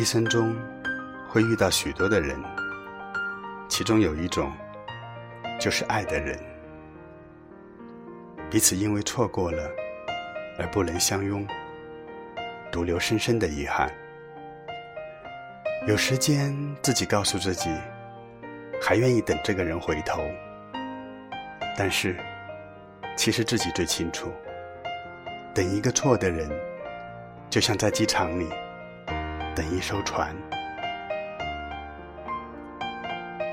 一生中会遇到许多的人，其中有一种就是爱的人，彼此因为错过了而不能相拥，独留深深的遗憾。有时间自己告诉自己，还愿意等这个人回头，但是其实自己最清楚，等一个错的人，就像在机场里。等一艘船，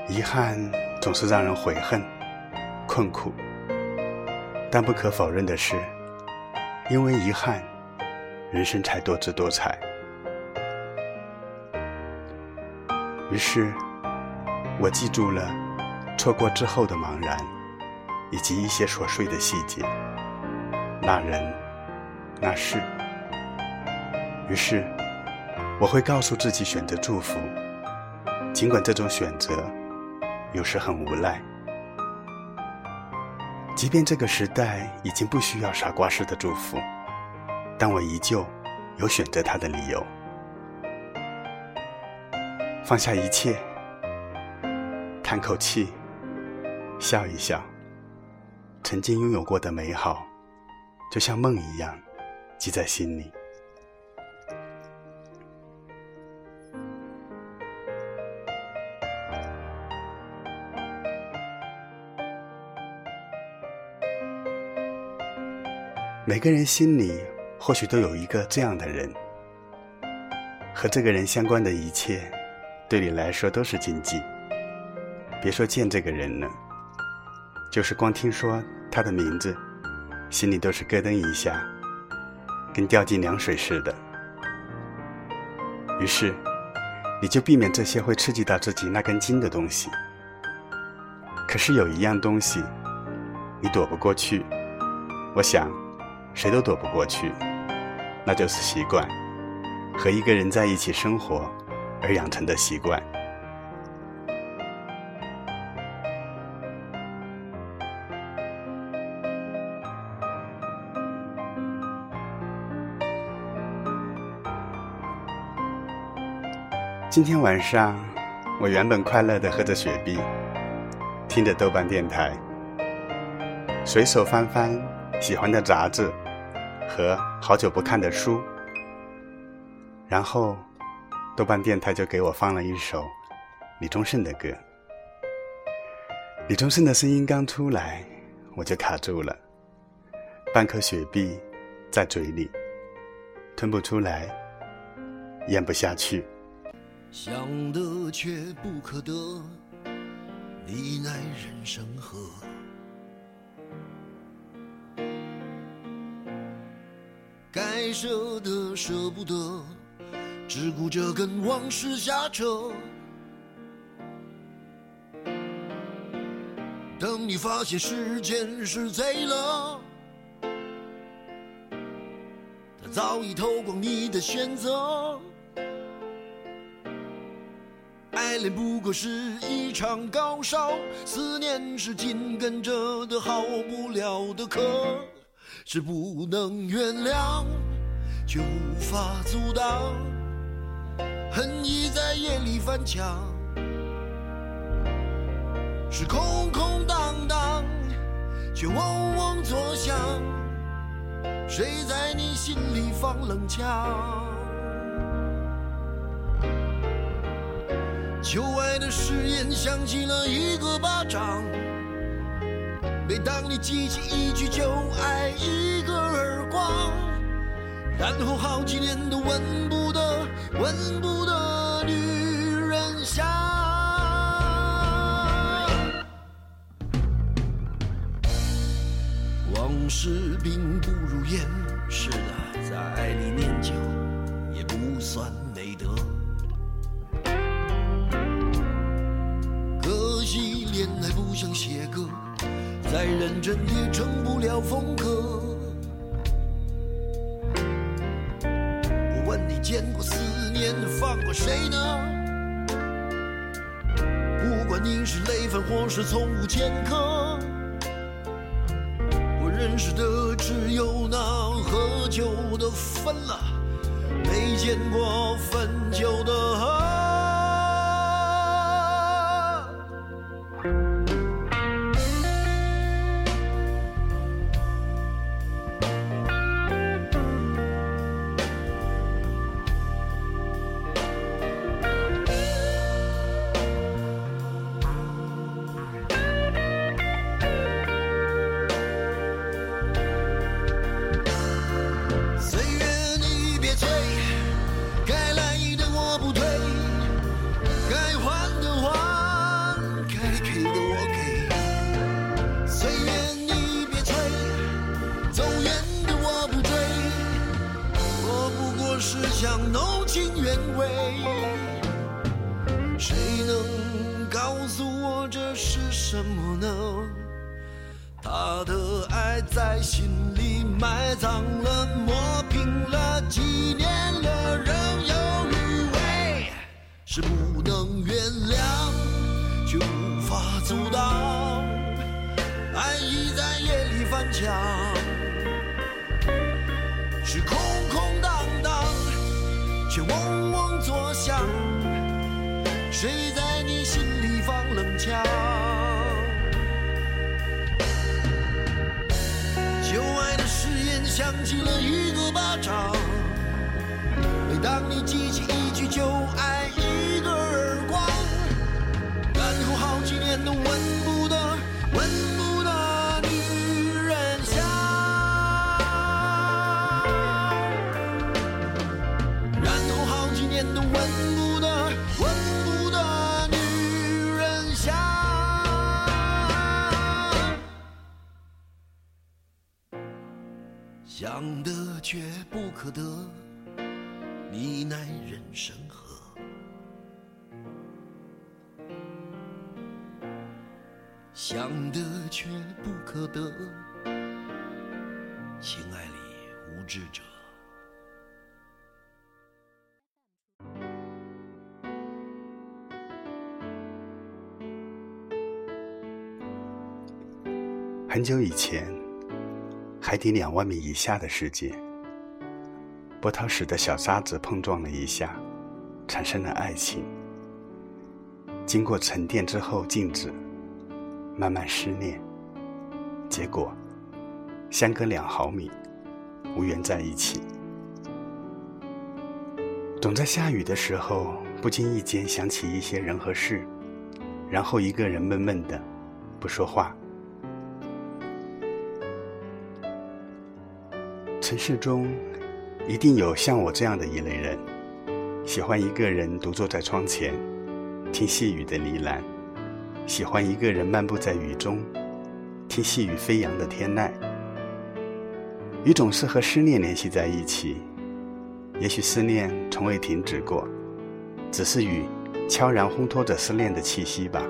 遗憾总是让人悔恨、困苦。但不可否认的是，因为遗憾，人生才多姿多彩。于是，我记住了错过之后的茫然，以及一些琐碎的细节，那人，那事。于是。我会告诉自己选择祝福，尽管这种选择有时很无奈。即便这个时代已经不需要傻瓜式的祝福，但我依旧有选择他的理由。放下一切，叹口气，笑一笑，曾经拥有过的美好，就像梦一样，记在心里。每个人心里或许都有一个这样的人，和这个人相关的一切，对你来说都是禁忌。别说见这个人了，就是光听说他的名字，心里都是咯噔一下，跟掉进凉水似的。于是，你就避免这些会刺激到自己那根筋的东西。可是有一样东西，你躲不过去，我想。谁都躲不过去，那就是习惯，和一个人在一起生活而养成的习惯。今天晚上，我原本快乐的喝着雪碧，听着豆瓣电台，随手翻翻喜欢的杂志。和好久不看的书，然后豆瓣电台就给我放了一首李宗盛的歌。李宗盛的声音刚出来，我就卡住了，半颗雪碧在嘴里，吞不出来，咽不下去。想得却不可得，你奈人生何？舍得舍不得，只顾着跟往事瞎扯。等你发现时间是贼了，他早已偷光你的选择。爱恋不过是一场高烧，思念是紧跟着的好不了的咳。是不能原谅，却无法阻挡，恨意在夜里翻墙。是空空荡荡，却嗡嗡作响。谁在你心里放冷枪？旧爱的誓言响起了一个巴掌。每当你记起一句就挨一个耳光，然后好几年都闻不得、闻不得女人香。往事并不如烟，是的，在爱里念旧也不算美德。可惜恋爱不像写歌。再认真也成不了风格。见过思念放过谁呢？不管你是累犯或是从无前科，我认识的只有那喝酒的分了，没见过分酒的能？他的爱在心里埋葬了，磨平了，几年了，仍有余味，是不能原谅，却无法阻挡。爱意在夜里翻墙，是空空荡荡，却嗡嗡作响。谁在响起了一个巴掌，每当你记起一句就爱，想得却不可得，你奈人生何？想得却不可得，情爱里无知者。很久以前，海底两万米以下的世界，波涛使的小沙子碰撞了一下，产生了爱情。经过沉淀之后静止，慢慢失恋，结果相隔两毫米，无缘在一起。总在下雨的时候，不经意间想起一些人和事，然后一个人闷闷的，不说话。城市中，一定有像我这样的一类人，喜欢一个人独坐在窗前，听细雨的呢喃；喜欢一个人漫步在雨中，听细雨飞扬的天籁。雨总是和思念联系在一起，也许思念从未停止过，只是雨悄然烘托着思念的气息吧。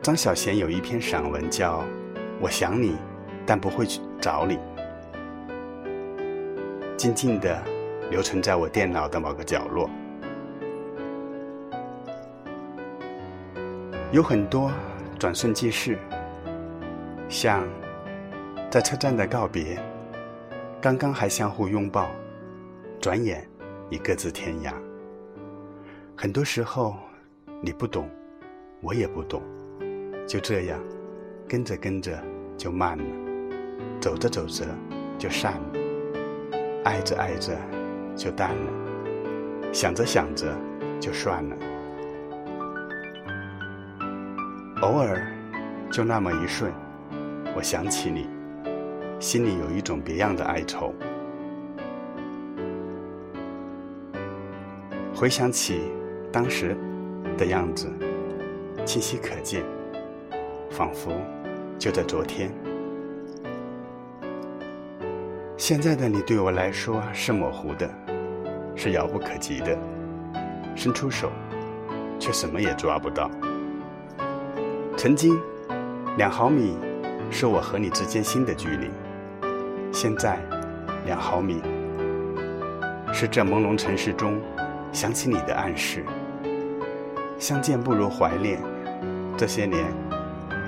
张小娴有一篇散文叫《我想你，但不会去找你》。静静地留存在我电脑的某个角落。有很多转瞬即逝，像在车站的告别，刚刚还相互拥抱，转眼已各自天涯。很多时候，你不懂，我也不懂，就这样，跟着跟着就慢了，走着走着就散了。爱着爱着就淡了，想着想着就算了。偶尔，就那么一瞬，我想起你，心里有一种别样的哀愁。回想起当时的样子，清晰可见，仿佛就在昨天。现在的你对我来说是模糊的，是遥不可及的，伸出手，却什么也抓不到。曾经，两毫米是我和你之间心的距离，现在，两毫米是这朦胧城市中想起你的暗示。相见不如怀念，这些年，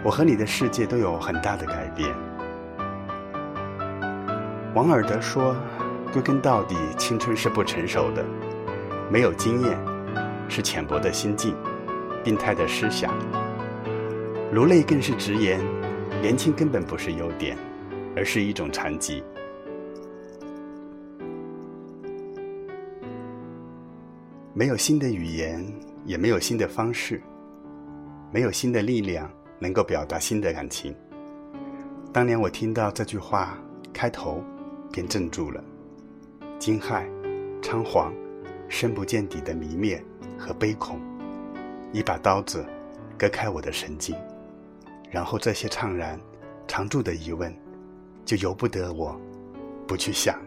我和你的世界都有很大的改变。王尔德说：“归根到底，青春是不成熟的，没有经验，是浅薄的心境，病态的思想。卢内更是直言，年轻根本不是优点，而是一种残疾。没有新的语言，也没有新的方式，没有新的力量能够表达新的感情。当年我听到这句话开头，便镇住了，惊骇、仓皇、深不见底的迷灭和悲恐，一把刀子割开我的神经，然后这些怅然、常驻的疑问，就由不得我不去想。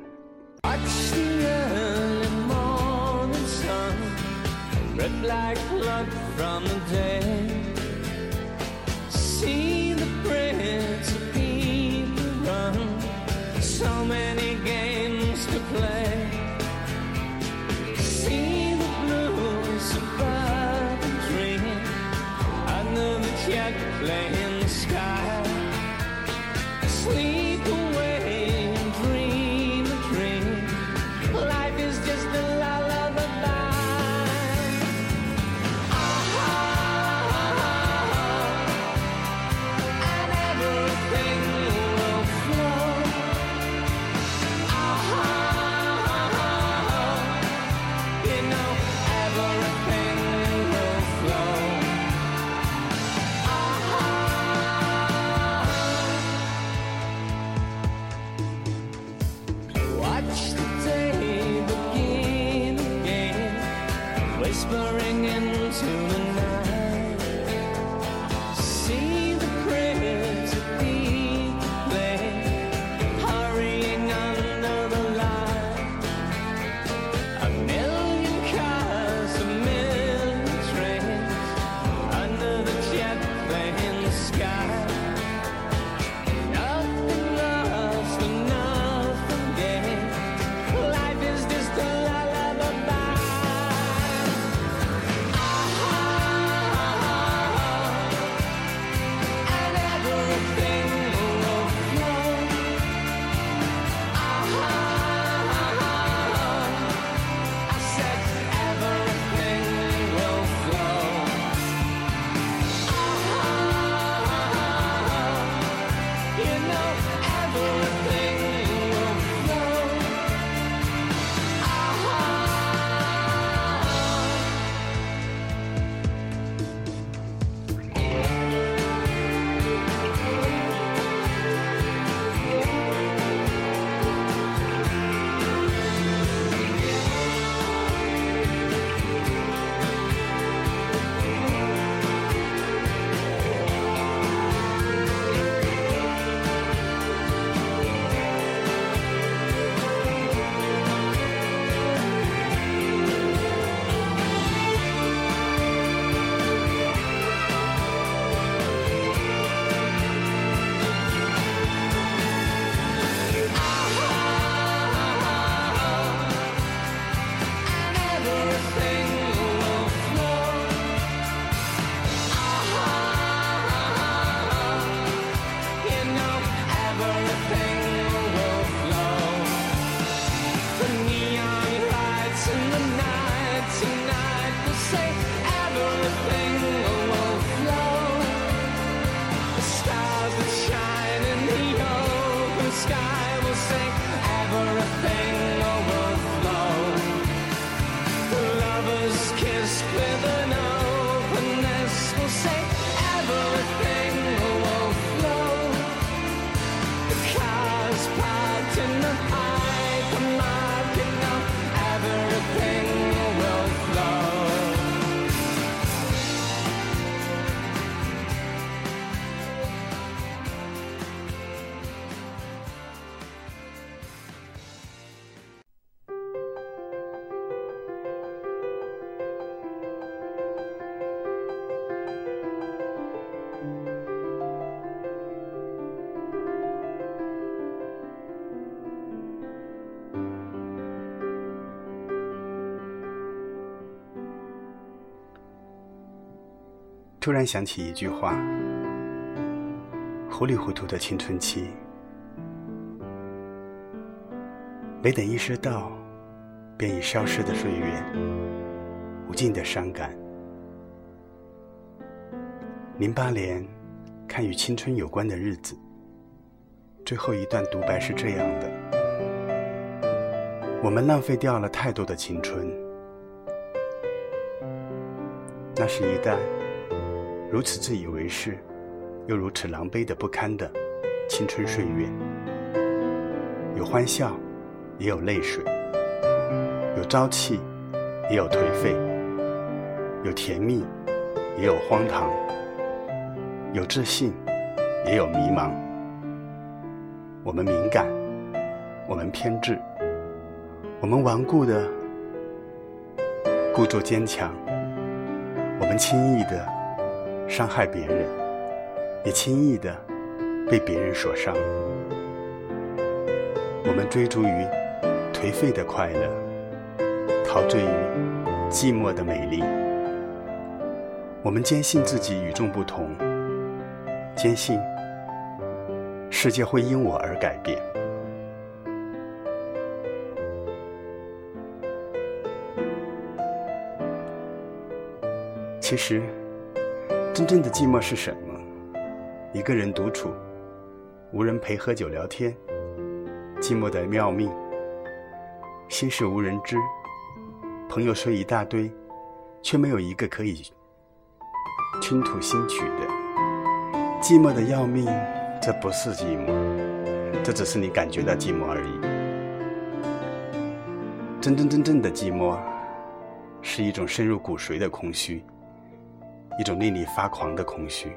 突然想起一句话：“糊里糊涂的青春期，没等意识到，便已消失的岁月，无尽的伤感。零八年，看与青春有关的日子，最后一段独白是这样的：我们浪费掉了太多的青春，那是一段如此自以为是，又如此狼狈的不堪的青春岁月，有欢笑。也有泪水，有朝气，也有颓废；有甜蜜，也有荒唐；有自信，也有迷茫。我们敏感，我们偏执，我们顽固的故作坚强，我们轻易的伤害别人，也轻易的被别人所伤。我们追逐于。颓废的快乐，陶醉于寂寞的美丽。我们坚信自己与众不同，坚信世界会因我而改变。其实，真正的寂寞是什么？一个人独处，无人陪喝酒聊天，寂寞的要命。心事无人知，朋友说一大堆，却没有一个可以倾吐心曲的。寂寞的要命，这不是寂寞，这只是你感觉到寂寞而已。真真正正的寂寞，是一种深入骨髓的空虚，一种令你发狂的空虚。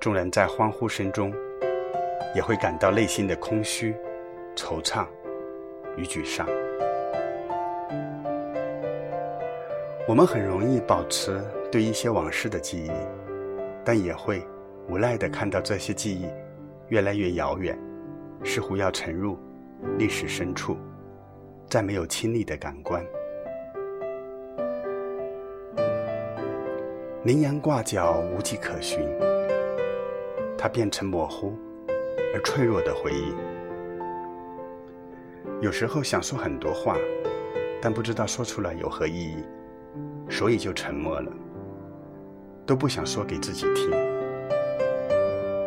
众人在欢呼声中，也会感到内心的空虚、惆怅。与沮丧，我们很容易保持对一些往事的记忆，但也会无奈地看到这些记忆越来越遥远，似乎要沉入历史深处，再没有亲历的感官。羚羊挂角无迹可寻，它变成模糊而脆弱的回忆。有时候想说很多话，但不知道说出来有何意义，所以就沉默了，都不想说给自己听。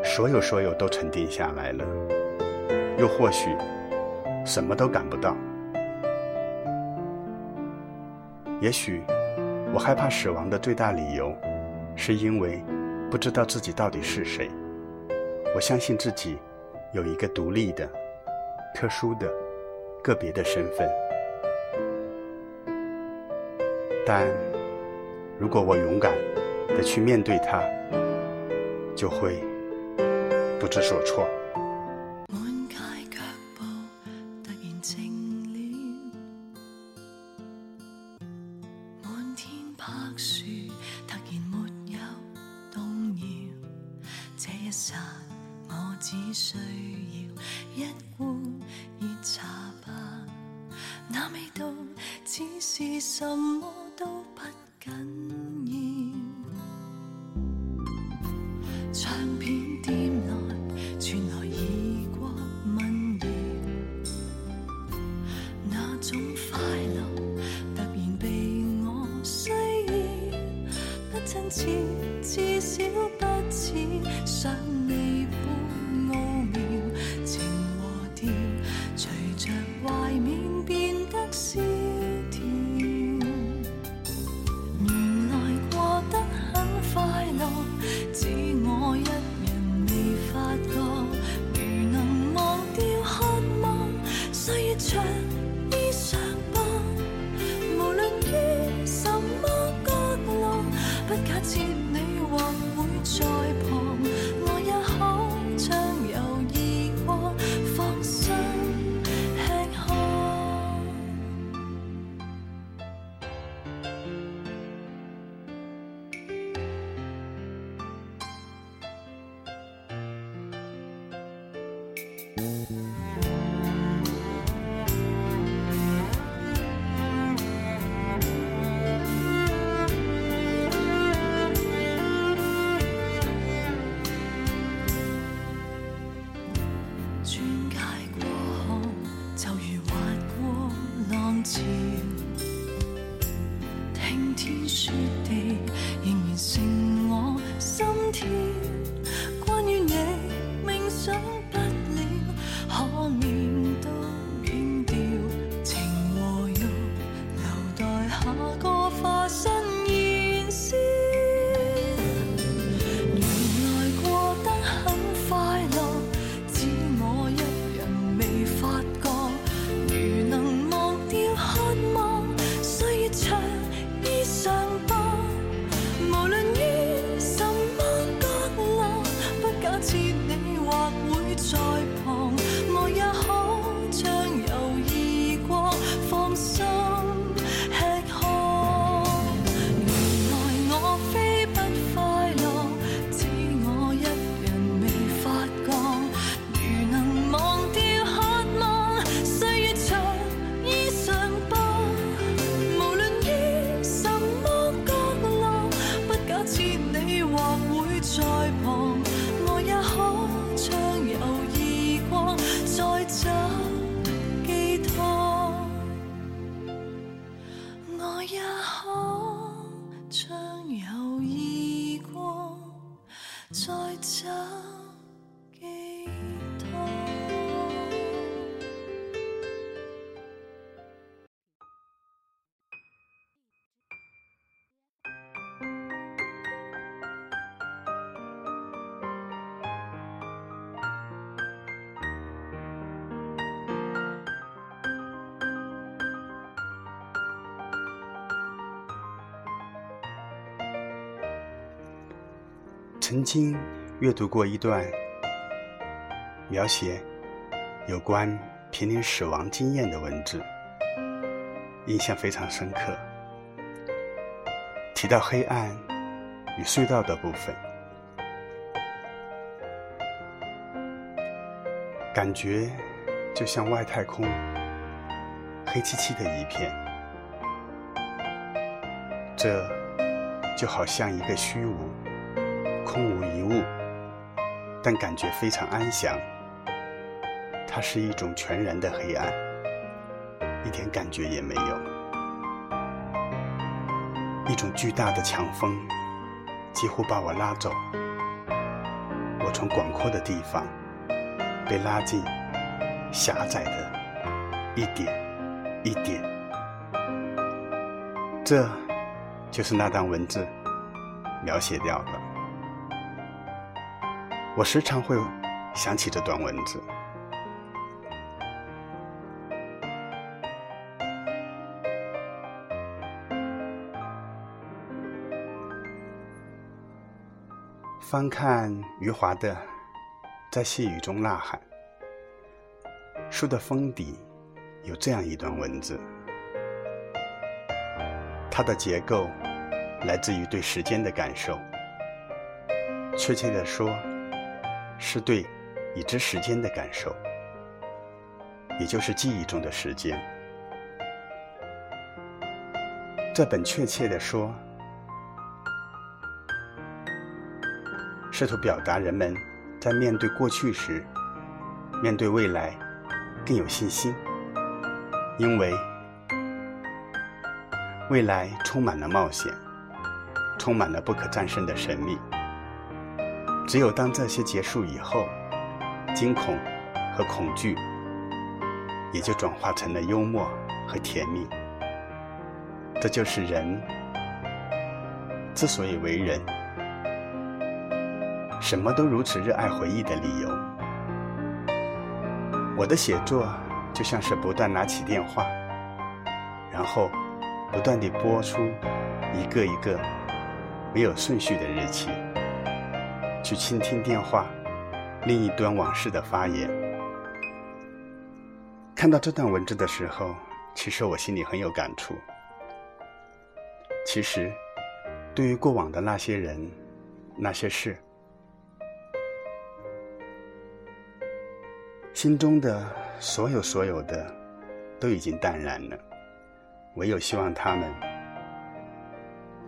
所有所有都沉淀下来了，又或许什么都赶不到。也许我害怕死亡的最大理由，是因为不知道自己到底是谁。我相信自己有一个独立的、特殊的。个别的身份，但如果我勇敢的去面对它，就会不知所措。曾经阅读过一段描写有关濒临死亡经验的文字，印象非常深刻。提到黑暗与隧道的部分，感觉就像外太空黑漆漆的一片，这就好像一个虚无。空无一物，但感觉非常安详。它是一种全然的黑暗，一点感觉也没有。一种巨大的强风几乎把我拉走，我从广阔的地方被拉进狭窄的一点一点。这就是那段文字描写掉的。我时常会想起这段文字。翻看余华的《在细雨中呐喊》，书的封底有这样一段文字，它的结构来自于对时间的感受，确切的说。是对已知时间的感受，也就是记忆中的时间。这本确切的说，试图表达人们在面对过去时，面对未来更有信心，因为未来充满了冒险，充满了不可战胜的神秘。只有当这些结束以后，惊恐和恐惧也就转化成了幽默和甜蜜。这就是人之所以为人，什么都如此热爱回忆的理由。我的写作就像是不断拿起电话，然后不断地拨出一个一个没有顺序的日期。去倾听电话另一端往事的发言。看到这段文字的时候，其实我心里很有感触。其实，对于过往的那些人、那些事，心中的所有所有的都已经淡然了，唯有希望他们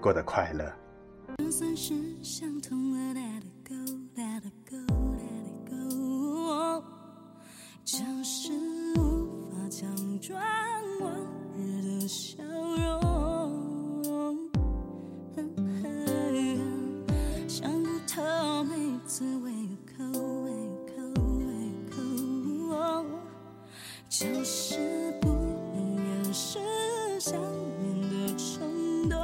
过得快乐。就算是相同就是不能掩饰想念的冲动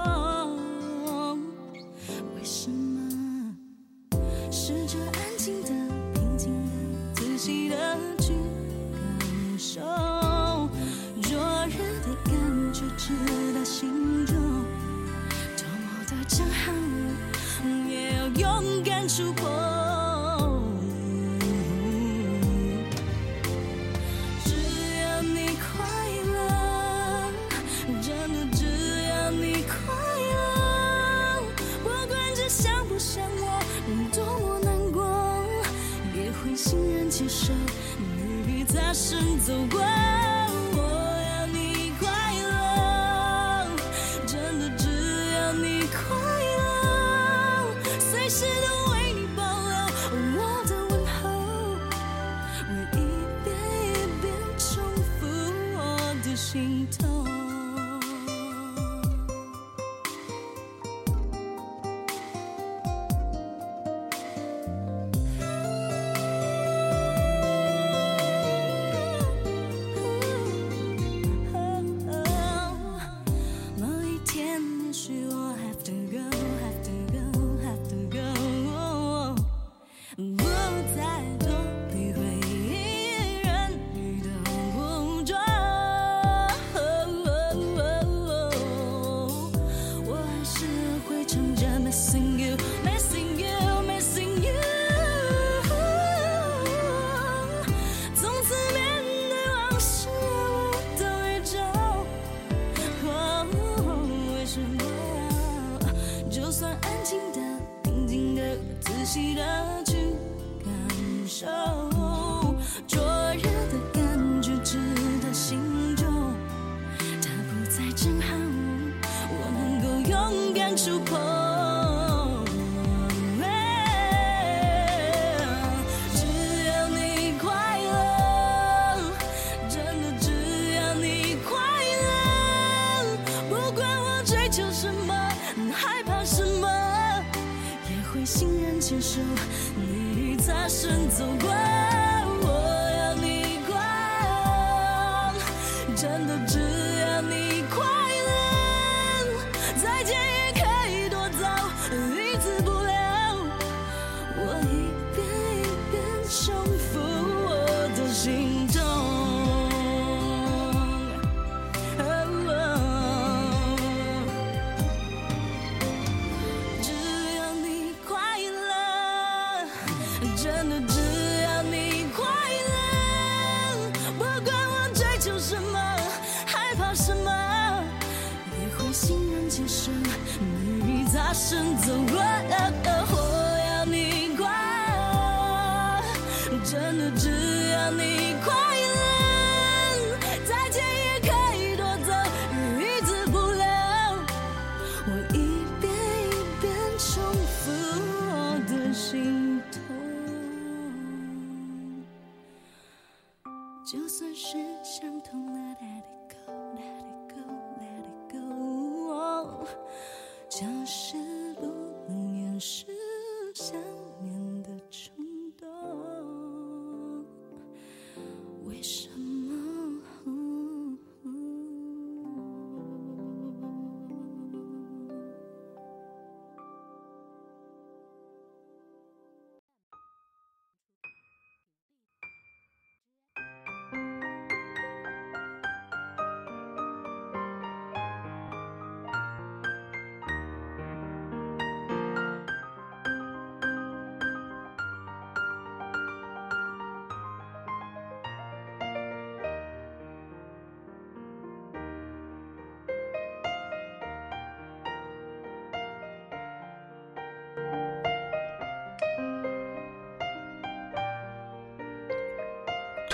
手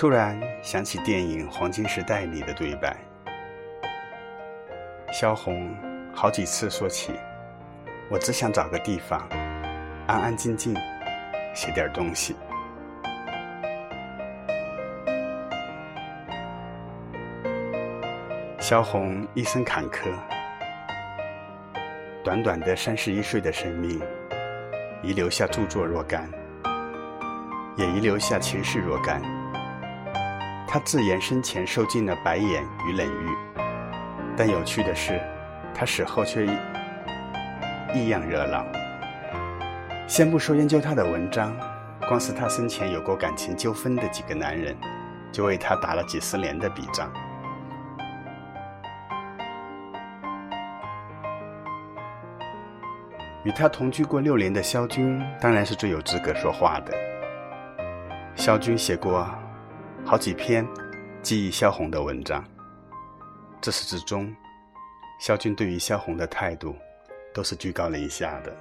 突然想起电影黄金时代里的对白。萧红好几次说起我只想找个地方安安静静写点东西。萧红一生坎坷短短的三十一岁的生命遗留下著作若干也遗留下前世若干。他自言生前受尽了白眼与冷遇，但有趣的是，他死后却异样热闹。先不说研究他的文章，光是他生前有过感情纠纷的几个男人，就为他打了几十年的笔账。与他同居过六年的萧军，当然是最有资格说话的。萧军写过好几篇记忆萧红的文章，自始至终，萧军对于萧红的态度都是居高临下的。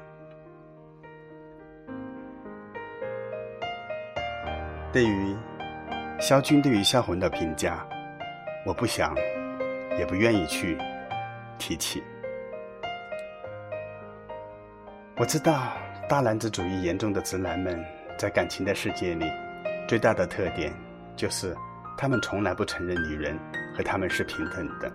对于萧军对于萧红的评价，我不想，也不愿意去提起。我知道，大男子主义严重的直男们在感情的世界里，最大的特点就是他们从来不承认女人和他们是平等的。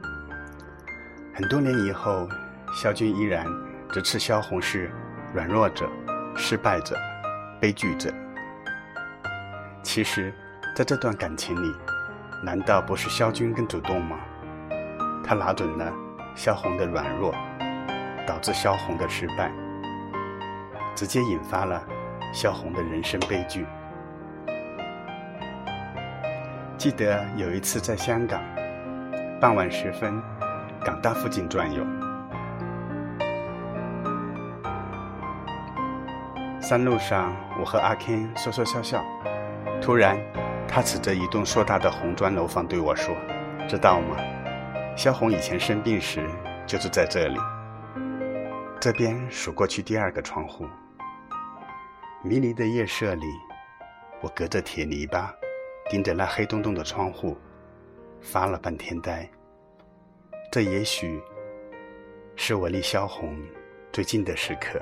很多年以后，萧军依然只斥萧红是软弱者、失败者、悲剧者。其实，在这段感情里，难道不是萧军更主动吗？他拿准了萧红的软弱，导致萧红的失败。直接引发了萧红的人生悲剧。记得有一次在香港，傍晚时分，港大附近转悠，山路上我和阿 Ken 说说笑笑，突然他指着一栋硕大的红砖楼房对我说：“知道吗？萧红以前生病时就住在这里。”这边数过去第二个窗户。迷离的夜色里，我隔着铁篱笆，盯着那黑洞洞的窗户，发了半天呆。这也许是我离萧红最近的时刻。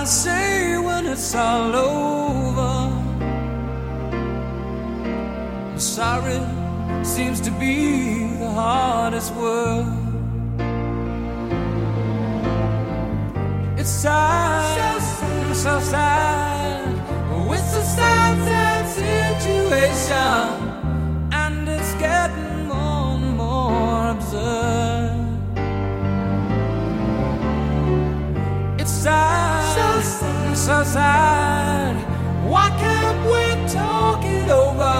I say when it's all over? Sorry seems to be the hardest word. It's sad, so, so sad. It's a sad, sad situation, and it's getting more and more absurd. So. Why can't we talk it over?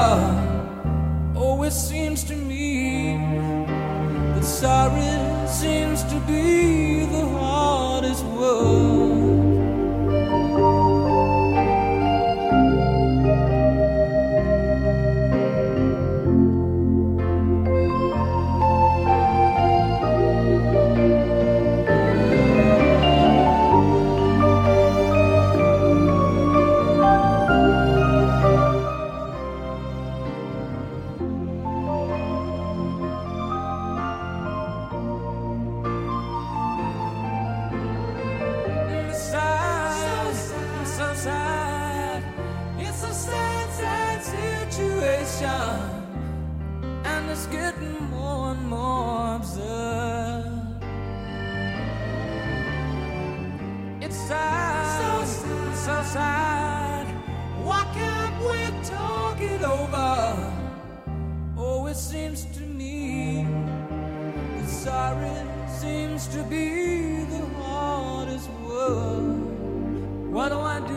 Oh, it seems to me that sorry seems to be the hardest word. So sad. Why can't we talk it over? Oh, it seems to me sorry seems to be the hardest word. What do I do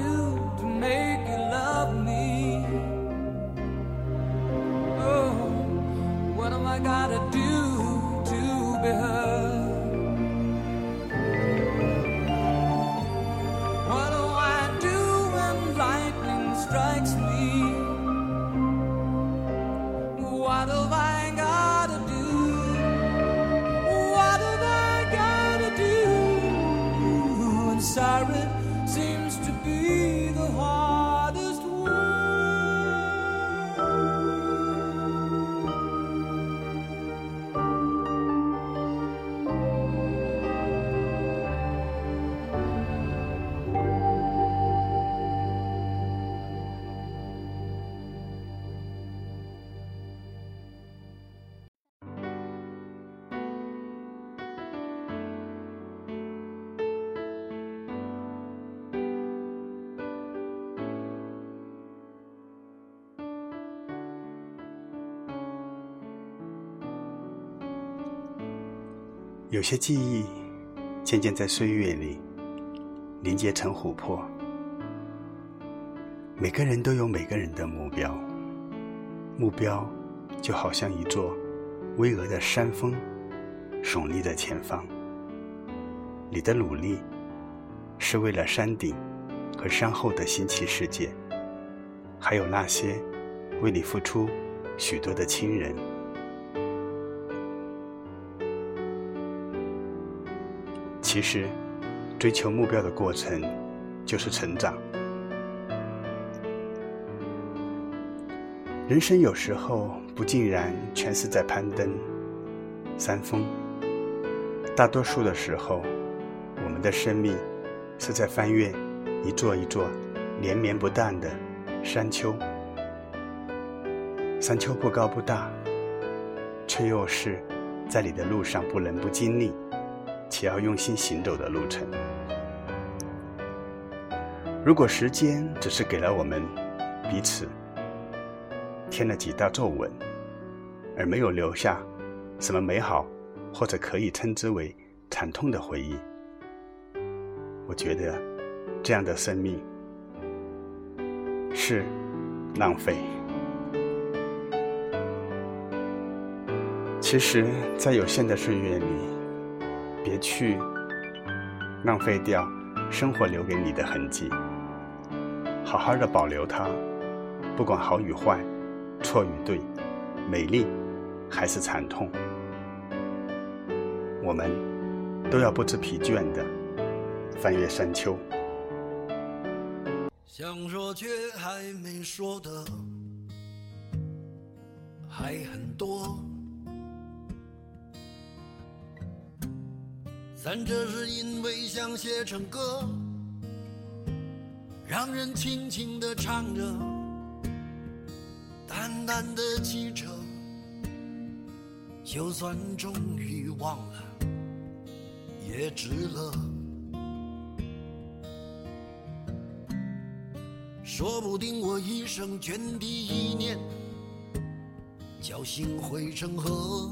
有些记忆渐渐在岁月里凝结成琥珀。每个人都有每个人的目标，目标就好像一座巍峨的山峰，耸立在前方。你的努力是为了山顶和山后的新奇世界，还有那些为你付出许多的亲人。其实，追求目标的过程就是成长。人生有时候不尽然全是在攀登山峰，大多数的时候，我们的生命是在翻越一座一座连绵不断的山丘。山丘不高不大，却又是在你的路上不能不经历。且要用心行走的路程。如果时间只是给了我们彼此添了几道皱纹，而没有留下什么美好或者可以称之为惨痛的回忆，我觉得这样的生命是浪费。其实，在有限的岁月里，别去浪费掉生活留给你的痕迹，好好的保留它，不管好与坏、错与对、美丽还是惨痛，我们都要不知疲倦的翻越山丘。想说却还没说的还很多。咱这是因为想写成歌，让人轻轻地唱着，淡淡的记着，就算终于忘了，也值了。说不定我一生涓滴一念，侥幸汇成河。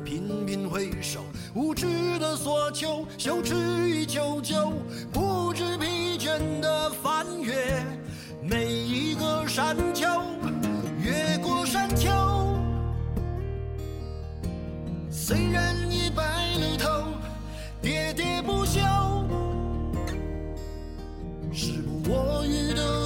频频回首，无知的索求，羞耻与求救，不知疲倦的翻越每一个山丘，越过山丘。虽然已白了头，喋喋不休，时不我予的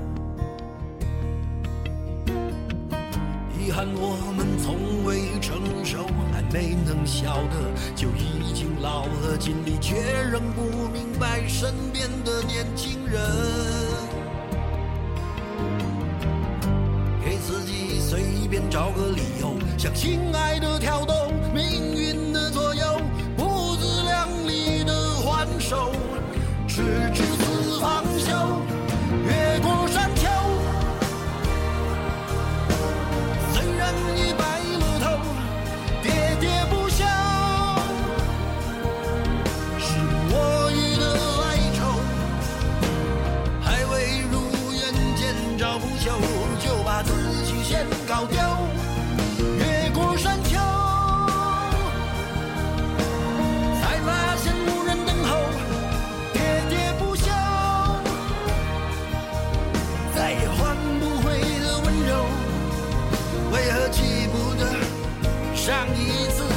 遗憾我们从未成熟，还没能晓得就已经老了，尽力却仍不明白身边的年轻人。给自己随便找个理由，向心爱的跳动，命运为何记不得上一次